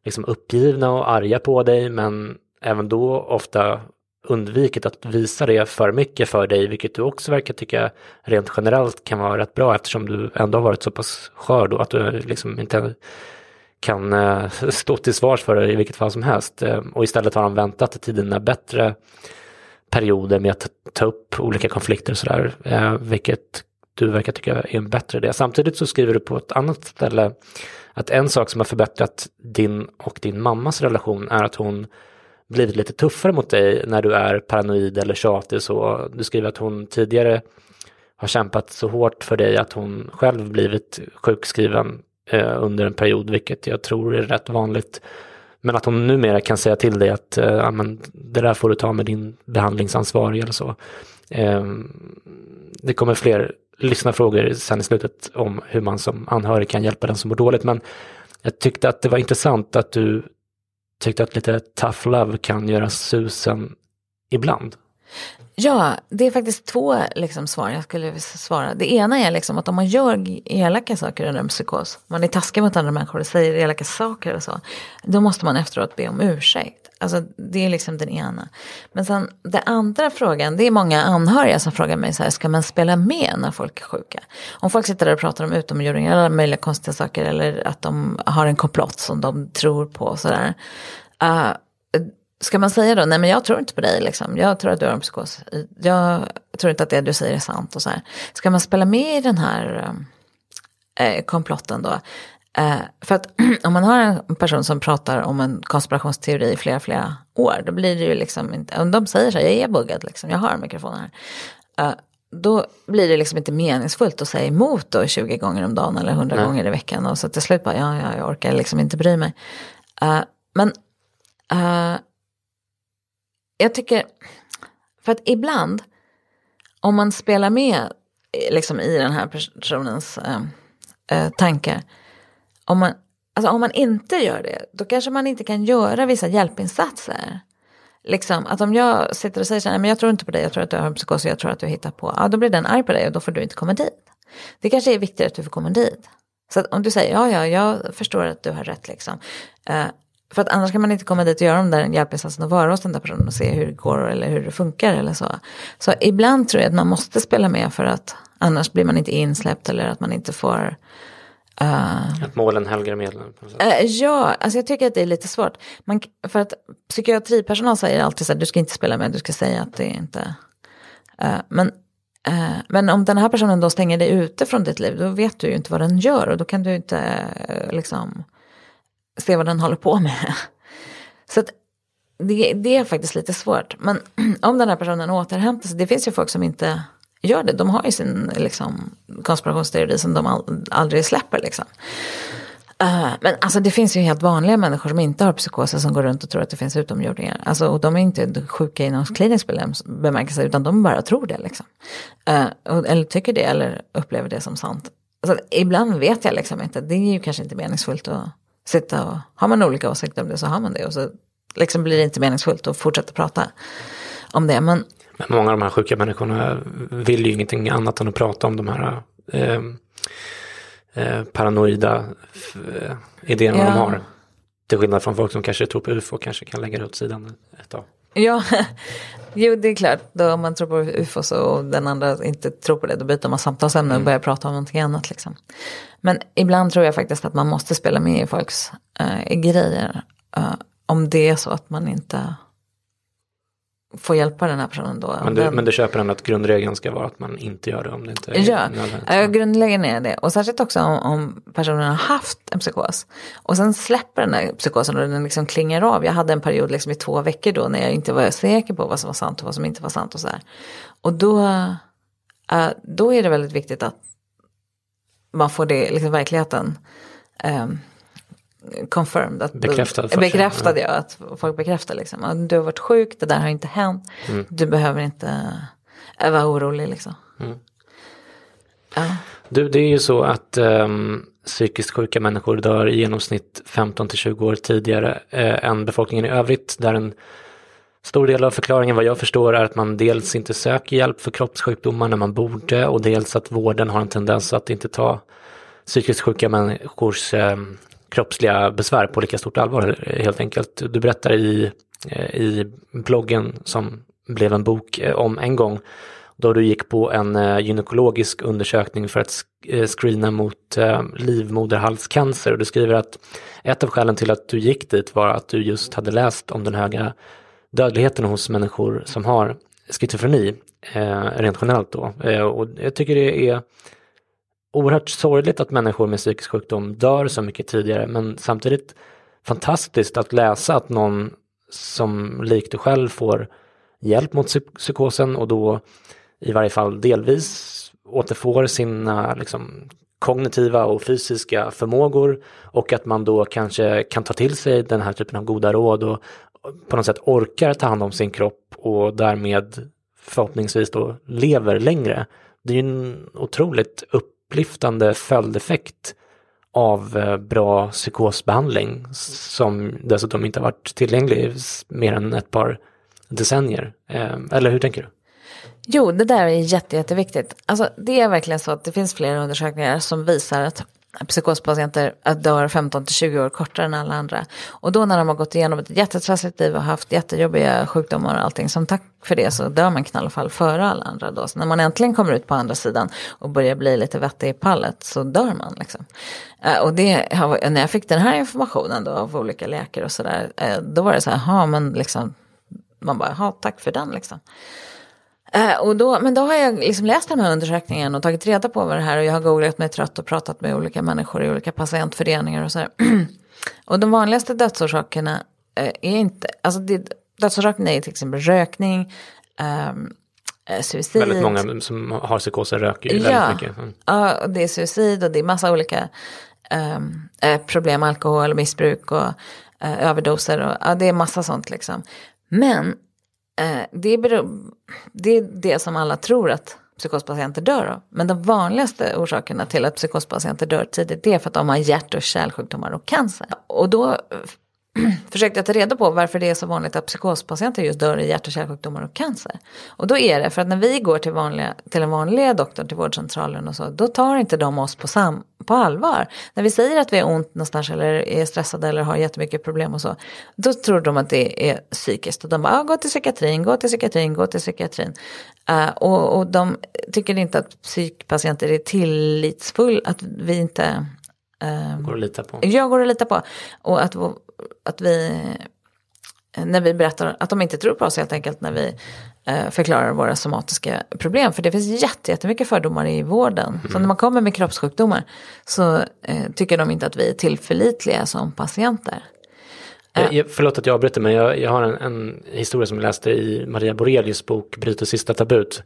liksom uppgivna och arga på dig men även då ofta undvikit att visa det för mycket för dig, vilket du också verkar tycka rent generellt kan vara rätt bra eftersom du ändå har varit så pass skör då att du eh, liksom inte kan eh, stå till svars för det i vilket fall som helst. Eh, och istället har han väntat till dina bättre perioder med att ta upp olika konflikter och sådär, vilket du verkar tycka är en bättre idé. Samtidigt så skriver du på ett annat ställe att en sak som har förbättrat din och din mammas relation är att hon blivit lite tuffare mot dig när du är paranoid eller tjatig så. Du skriver att hon tidigare har kämpat så hårt för dig att hon själv blivit sjukskriven eh, under en period, vilket jag tror är rätt vanligt. Men att hon numera kan säga till dig att eh, men, det där får du ta med din behandlingsansvarig eller så. Eh, det kommer fler lyssnarfrågor sen i slutet om hur man som anhörig kan hjälpa den som mår dåligt. Men jag tyckte att det var intressant att du tyckte att lite tough love kan göra susen ibland. Ja, det är faktiskt två liksom, svar jag skulle svara. Det ena är liksom att om man gör elaka saker under en psykos, man är taskig mot andra människor och säger elaka saker och så, då måste man efteråt be om ursäkt. Alltså det är liksom den ena. Men sen den andra frågan, det är många anhöriga som frågar mig så här, ska man spela med när folk är sjuka? Om folk sitter där och pratar om utomjordingar, alla möjliga konstiga saker eller att de har en komplott som de tror på och sådär. Uh, Ska man säga då, nej men jag tror inte på dig, liksom. jag tror att du har en psykos. Jag tror inte att det du säger är sant och så här. Ska man spela med i den här eh, komplotten då? Eh, för att om man har en person som pratar om en konspirationsteori i flera, flera år, då blir det ju liksom inte, om de säger så här, jag är buggad liksom, jag har mikrofonen här. Eh, då blir det liksom inte meningsfullt att säga emot då 20 gånger om dagen eller 100 Nej. gånger i veckan. Och så till slut bara, ja, ja jag orkar liksom inte bry mig. Uh, men uh, jag tycker, för att ibland, om man spelar med liksom i den här personens äh, tankar, om man, alltså om man inte gör det, då kanske man inte kan göra vissa hjälpinsatser. Liksom, att om jag sitter och säger så här, men jag tror inte på dig, jag tror att du har en psykos, jag tror att du hittar på, ja då blir den arg på dig och då får du inte komma dit. Det kanske är viktigare att du får komma dit. Så om du säger, ja ja, jag förstår att du har rätt liksom. Uh, för att annars kan man inte komma dit och göra de där hjälpinsatserna och vara hos den där personen och se hur det går eller hur det funkar eller så. Så ibland tror jag att man måste spela med för att annars blir man inte insläppt eller att man inte får Uh, att målen helgar medlen? Uh, ja, alltså jag tycker att det är lite svårt. Man, för att psykiatripersonal säger alltid så här, du ska inte spela med, du ska säga att det inte... Uh, men, men om den här personen då stänger dig ute från ditt liv, då vet du ju inte vad den gör och då kan du inte liksom se vad den håller på med. Så att det, det är faktiskt lite svårt. Men om den här personen återhämtar sig, det finns ju folk som inte gör det. De har ju sin liksom, konspirationsteori som de aldrig släpper. Liksom. Uh, men alltså det finns ju helt vanliga människor som inte har psykoser som går runt och tror att det finns utomjordingar. Alltså, och de är inte sjuka i någon klinisk bemärkelse utan de bara tror det. Liksom. Uh, och, eller tycker det eller upplever det som sant. Alltså, ibland vet jag liksom inte, det är ju kanske inte meningsfullt att sitta och, har man olika åsikter om det så har man det. Och så liksom blir det inte meningsfullt att fortsätta prata om det. Men men många av de här sjuka människorna vill ju ingenting annat än att prata om de här eh, eh, paranoida eh, idéerna ja. de har. Till skillnad från folk som kanske tror på ufo och kanske kan lägga det åt sidan ett tag. Ja, jo det är klart. Då om man tror på ufo och den andra inte tror på det, då byter man samtalsämne och mm. börjar prata om någonting annat. Liksom. Men ibland tror jag faktiskt att man måste spela med i folks äh, grejer. Äh, om det är så att man inte få hjälpa den här personen då. Men du, men du köper ändå att grundregeln ska vara att man inte gör det om det inte är Ja, ja grundregeln är det. Och särskilt också om, om, personen har haft en psykos. Och sen släpper den här psykosen och den liksom klingar av. Jag hade en period liksom i två veckor då när jag inte var säker på vad som var sant och vad som inte var sant och så här. Och då, uh, då är det väldigt viktigt att man får det, liksom verkligheten. Um, confirmed. Att, bekräftad. Bekräftad ja, att folk bekräftar liksom. Att du har varit sjuk, det där har inte hänt. Mm. Du behöver inte vara orolig liksom. Mm. Ja. Du, det är ju så att um, psykiskt sjuka människor dör i genomsnitt 15 till 20 år tidigare uh, än befolkningen i övrigt. Där en stor del av förklaringen vad jag förstår är att man dels inte söker hjälp för kroppssjukdomar när man borde och dels att vården har en tendens att inte ta psykiskt sjuka människors um, kroppsliga besvär på lika stort allvar helt enkelt. Du berättar i, eh, i bloggen som blev en bok eh, om en gång då du gick på en eh, gynekologisk undersökning för att screena mot livmoderhalscancer och du skriver att ett av skälen till att du gick dit var att du just hade läst om den höga dödligheten hos människor som har schizofreni, rent generellt då. och jag tycker det är oerhört sorgligt att människor med psykisk sjukdom dör så mycket tidigare men samtidigt fantastiskt att läsa att någon som likt du själv får hjälp mot psykosen och då i varje fall delvis återfår sina liksom, kognitiva och fysiska förmågor och att man då kanske kan ta till sig den här typen av goda råd och på något sätt orkar ta hand om sin kropp och därmed förhoppningsvis då lever längre. Det är ju en otroligt upp upplyftande följdeffekt av eh, bra psykosbehandling som dessutom inte har varit tillgänglig mer än ett par decennier. Eh, eller hur tänker du? Jo, det där är jätte, jätteviktigt. Alltså, det är verkligen så att det finns flera undersökningar som visar att psykospatienter dör 15 till 20 år kortare än alla andra. Och då när de har gått igenom ett jättetrassligt liv och haft jättejobbiga sjukdomar och allting, som tack för det så dör man i alla fall före alla andra då. Så när man äntligen kommer ut på andra sidan och börjar bli lite vettig i pallet så dör man liksom. Eh, och det, när jag fick den här informationen då av olika läkare och sådär, eh, då var det så här, ja men liksom, man bara, ja tack för den liksom. Eh, och då, men då har jag liksom läst den här undersökningen och tagit reda på vad det här och jag har googlat mig trött och pratat med olika människor i olika patientföreningar och sådär. och de vanligaste dödsorsakerna eh, är inte, alltså det, dödsorsakerna är till exempel rökning, um, suicid. Väldigt många som har psykoser röker ju ja, väldigt mycket. Mm. Ja, och det är suicid och det är massa olika um, problem, alkohol, missbruk och uh, överdoser och ja, det är massa sånt liksom. Men Eh, det, beror, det är det som alla tror att psykospatienter dör av. Men de vanligaste orsakerna till att psykospatienter dör tidigt det är för att de har hjärt och kärlsjukdomar och cancer. Och då försökte jag ta reda på varför det är så vanligt att psykospatienter just dör i hjärt och kärlsjukdomar och cancer. Och då är det för att när vi går till, vanliga, till en vanlig doktor, till vårdcentralen och så, då tar inte de oss på, sam, på allvar. När vi säger att vi har ont någonstans eller är stressade eller har jättemycket problem och så, då tror de att det är psykiskt. Och de bara, ah, gå till psykiatrin, gå till psykiatrin, gå till psykiatrin. Uh, och, och de tycker inte att psykpatienter är tillitsfull, att vi inte Um, går att lita på. Jag går att lita på. Och att, att vi, när vi berättar att de inte tror på oss helt enkelt när vi eh, förklarar våra somatiska problem. För det finns jättemycket fördomar i vården. Mm. Så när man kommer med kroppssjukdomar så eh, tycker de inte att vi är tillförlitliga som patienter. Jag, jag, förlåt att jag avbryter men jag, jag har en, en, historia som jag läste i Maria Borelius bok Bryter sista tabut.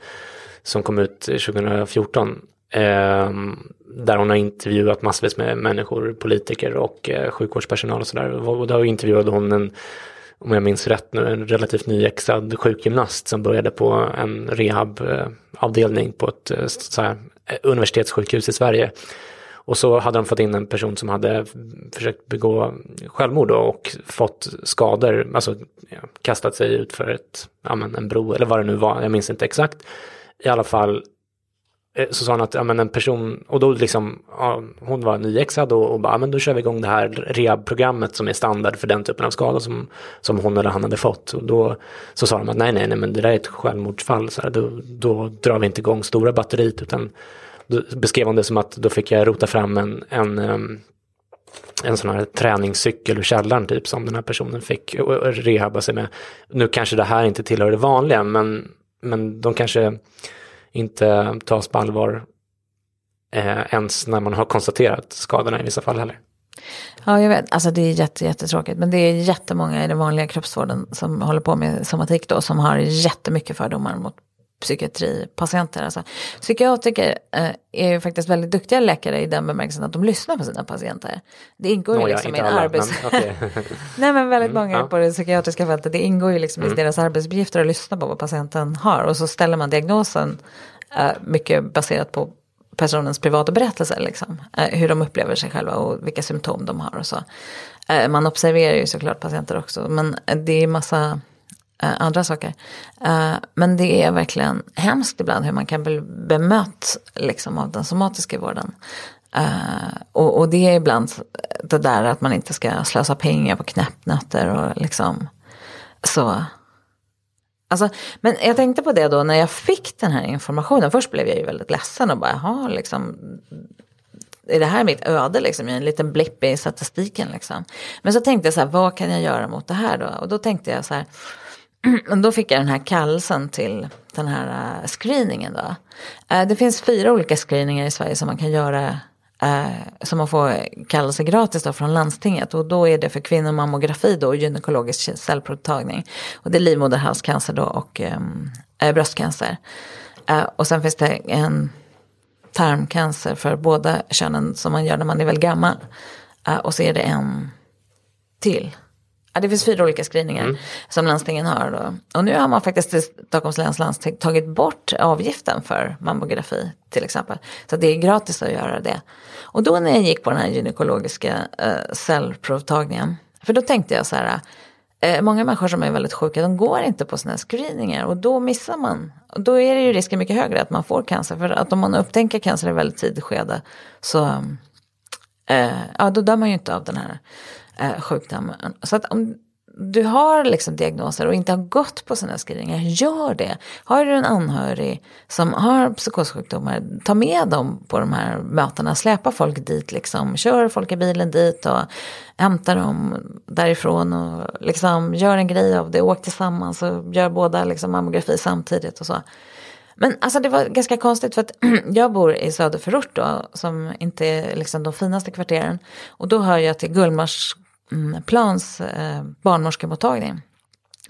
Som kom ut 2014. Eh, där hon har intervjuat massvis med människor, politiker och eh, sjukvårdspersonal och sådär. Och då intervjuade hon en, om jag minns rätt nu, en relativt nyexad sjukgymnast som började på en rehabavdelning eh, på ett eh, så här, eh, universitetssjukhus i Sverige. Och så hade de fått in en person som hade försökt begå självmord och fått skador, alltså ja, kastat sig ut för ett, ja, men en bro eller vad det nu var, jag minns inte exakt. I alla fall Eh, så sa han att ja, men en person, och då liksom, ja, hon var nyexad och, och bara, ja, men då kör vi igång det här rehabprogrammet som är standard för den typen av skada som, som hon eller han hade fått. Och då så sa de att nej, nej, nej, men det där är ett självmordsfall, så här, då, då drar vi inte igång stora batteriet, utan då beskrev hon det som att då fick jag rota fram en, en en sån här träningscykel ur källaren typ som den här personen fick rehabba sig med. Nu kanske det här inte tillhör det vanliga men, men de kanske inte tas på allvar eh, ens när man har konstaterat skadorna i vissa fall heller. Ja, jag vet. Alltså det är jätte, jättetråkigt. Men det är jättemånga i den vanliga kroppsvården som håller på med somatik då, som har jättemycket fördomar mot psykiatripatienter. Alltså, psykiatriker eh, är ju faktiskt väldigt duktiga läkare i den bemärkelsen att de lyssnar på sina patienter. Det ingår ju liksom i en arbets... Men, okay. Nej men väldigt mm, många ja. på det psykiatriska fältet, det ingår ju liksom mm. i deras arbetsuppgifter att lyssna på vad patienten har och så ställer man diagnosen eh, mycket baserat på personens privata berättelser, liksom. Eh, hur de upplever sig själva och vilka symptom de har och så. Eh, man observerar ju såklart patienter också, men det är massa eh, andra saker. Eh, men det är verkligen hemskt ibland hur man kan bli bemött liksom, av den somatiska vården. Uh, och, och, det är ibland det där att man inte ska slösa pengar på knäppnötter och liksom så. Alltså, men jag tänkte på det då när jag fick den här informationen. Först blev jag ju väldigt ledsen och bara, jaha, liksom, är det här mitt öde liksom? En liten blipp i statistiken liksom. Men så tänkte jag så här, vad kan jag göra mot det här då? Och då tänkte jag så här, då fick jag den här kallelsen till den här äh, screeningen då. Äh, det finns fyra olika screeningar i Sverige som man kan göra äh, som man får kallelse gratis då från landstinget och då är det för kvinnomammografi då och gynekologisk cellprovtagning. Och det är livmoderhalscancer då och ehm, bröstcancer. och sen finns det en tarmcancer för båda könen som man gör när man är väl gammal. och så är det en till Ja, det finns fyra olika screeningar mm. som landstingen har. Då. Och nu har man faktiskt i Stockholms läns landsting tagit bort avgiften för mammografi till exempel. Så det är gratis att göra det. Och då när jag gick på den här gynekologiska eh, cellprovtagningen, för då tänkte jag så här, eh, många människor som är väldigt sjuka, de går inte på sådana här screeningar och då missar man. Och då är det ju risken mycket högre att man får cancer, för att om man upptäcker cancer i väldigt tidigt skede så, eh, ja då dör man ju inte av den här eh, sjukdomen. Så att om du har liksom diagnoser och inte har gått på sådana screeningar, gör det. Har du en anhörig som har psykossjukdomar, ta med dem på de här mötena, släpa folk dit, liksom. kör folk i bilen dit och hämta dem därifrån och liksom gör en grej av det, åk tillsammans och gör båda liksom mammografi samtidigt och så. Men alltså det var ganska konstigt för att jag bor i söderförort då, som inte är liksom de finaste kvarteren. Och då hör jag till Gullmars Mm, plans eh, barnmorskemottagning.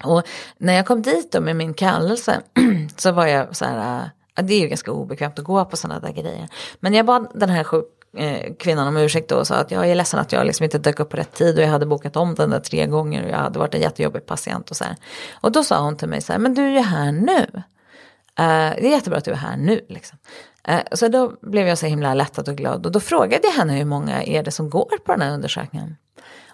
Och när jag kom dit då med min kallelse så var jag så här, äh, det är ju ganska obekvämt att gå på sådana där grejer. Men jag bad den här sjuk, eh, kvinnan om ursäkt då och sa att jag är ledsen att jag liksom inte dök upp på rätt tid och jag hade bokat om den där tre gånger och jag hade varit en jättejobbig patient och så här. Och då sa hon till mig så här, men du är ju här nu. Uh, det är jättebra att du är här nu. Liksom. Uh, så då blev jag så himla lättad och glad och då frågade jag henne hur många är det som går på den här undersökningen.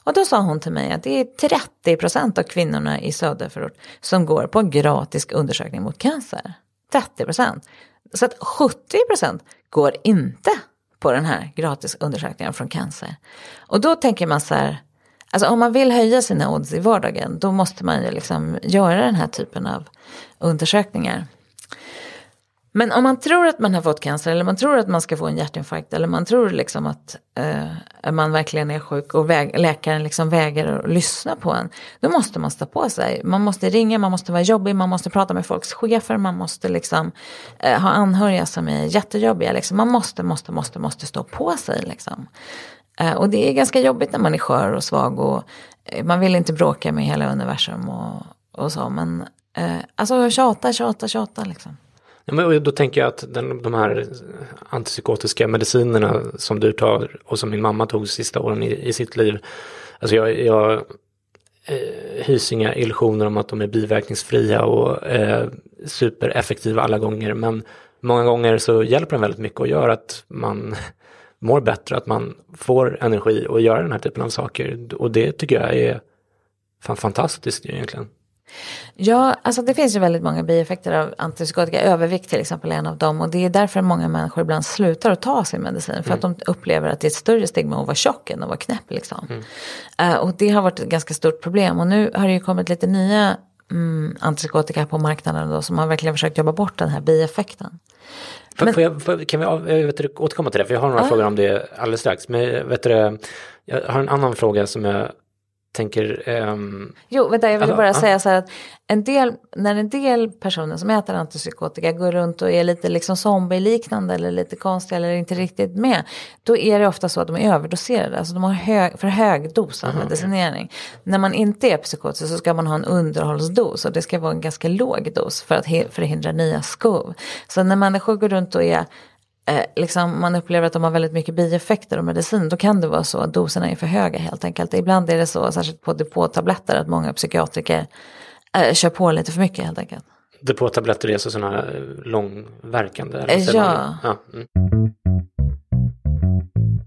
Och då sa hon till mig att det är 30 procent av kvinnorna i söderförort som går på en gratis undersökning mot cancer. 30 procent. Så att 70 procent går inte på den här gratis undersökningen från cancer. Och då tänker man så här, alltså om man vill höja sina odds i vardagen, då måste man ju liksom göra den här typen av undersökningar. Men om man tror att man har fått cancer eller man tror att man ska få en hjärtinfarkt eller man tror liksom att eh, man verkligen är sjuk och väg, läkaren liksom vägrar att lyssna på en. Då måste man stå på sig. Man måste ringa, man måste vara jobbig, man måste prata med folks chefer, man måste liksom eh, ha anhöriga som är jättejobbiga. Liksom. Man måste, måste, måste, måste stå på sig liksom. Eh, och det är ganska jobbigt när man är skör och svag och eh, man vill inte bråka med hela universum och, och så. Men eh, alltså tjata, tjata, tjata liksom. Ja, men då tänker jag att den, de här antipsykotiska medicinerna som du tar och som min mamma tog sista åren i, i sitt liv. Alltså jag, jag eh, hyser inga illusioner om att de är biverkningsfria och eh, supereffektiva alla gånger. Men många gånger så hjälper de väldigt mycket och gör att man mår bättre, att man får energi och göra den här typen av saker. Och det tycker jag är fan fantastiskt egentligen. Ja, alltså det finns ju väldigt många bieffekter av antipsykotika. Övervikt till exempel är en av dem. Och det är därför många människor ibland slutar att ta sin medicin. För mm. att de upplever att det är ett större stigma att vara tjock än att vara knäpp. Liksom. Mm. Uh, och det har varit ett ganska stort problem. Och nu har det ju kommit lite nya mm, antipsykotika på marknaden då, som har verkligen försökt jobba bort den här bieffekten. Men, får jag, får, kan vi vet du, återkomma till det? För jag har några uh. frågor om det alldeles strax. Men vet du, jag har en annan fråga som jag tänker... Um... Jo, vänta, jag vill bara säga så här att en del, när en del personer som äter antipsykotika går runt och är lite liksom zombie-liknande eller lite konstiga eller inte riktigt med. Då är det ofta så att de är överdoserade, alltså de har hög, för hög dos av Aha, medicinering. Okay. När man inte är psykotisk så ska man ha en underhållsdos och det ska vara en ganska låg dos för att förhindra nya skov. Så när människor går runt och är eh, liksom man upplever att de har väldigt mycket bieffekter och medicin, då kan det vara så att doserna är för höga helt enkelt. Ibland är det så, särskilt på depåtabletter, att många psykiatriker eh, kör på lite för mycket helt enkelt. Depåtabletter är alltså sådana långverkande? Eh, ja. ja. Mm.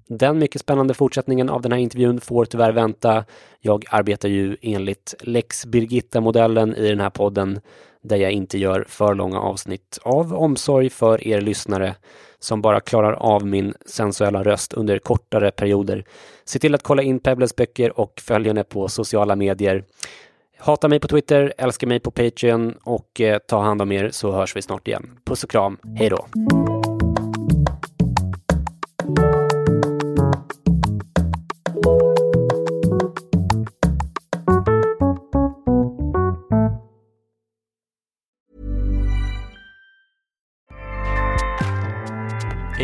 Den mycket spännande fortsättningen av den här intervjun får tyvärr vänta. Jag arbetar ju enligt Lex Birgitta-modellen i den här podden där jag inte gör för långa avsnitt av omsorg för er lyssnare som bara klarar av min sensuella röst under kortare perioder. Se till att kolla in Pebbles böcker och följ henne på sociala medier. Hata mig på Twitter, älska mig på Patreon och eh, ta hand om er så hörs vi snart igen. Puss och kram, hej då!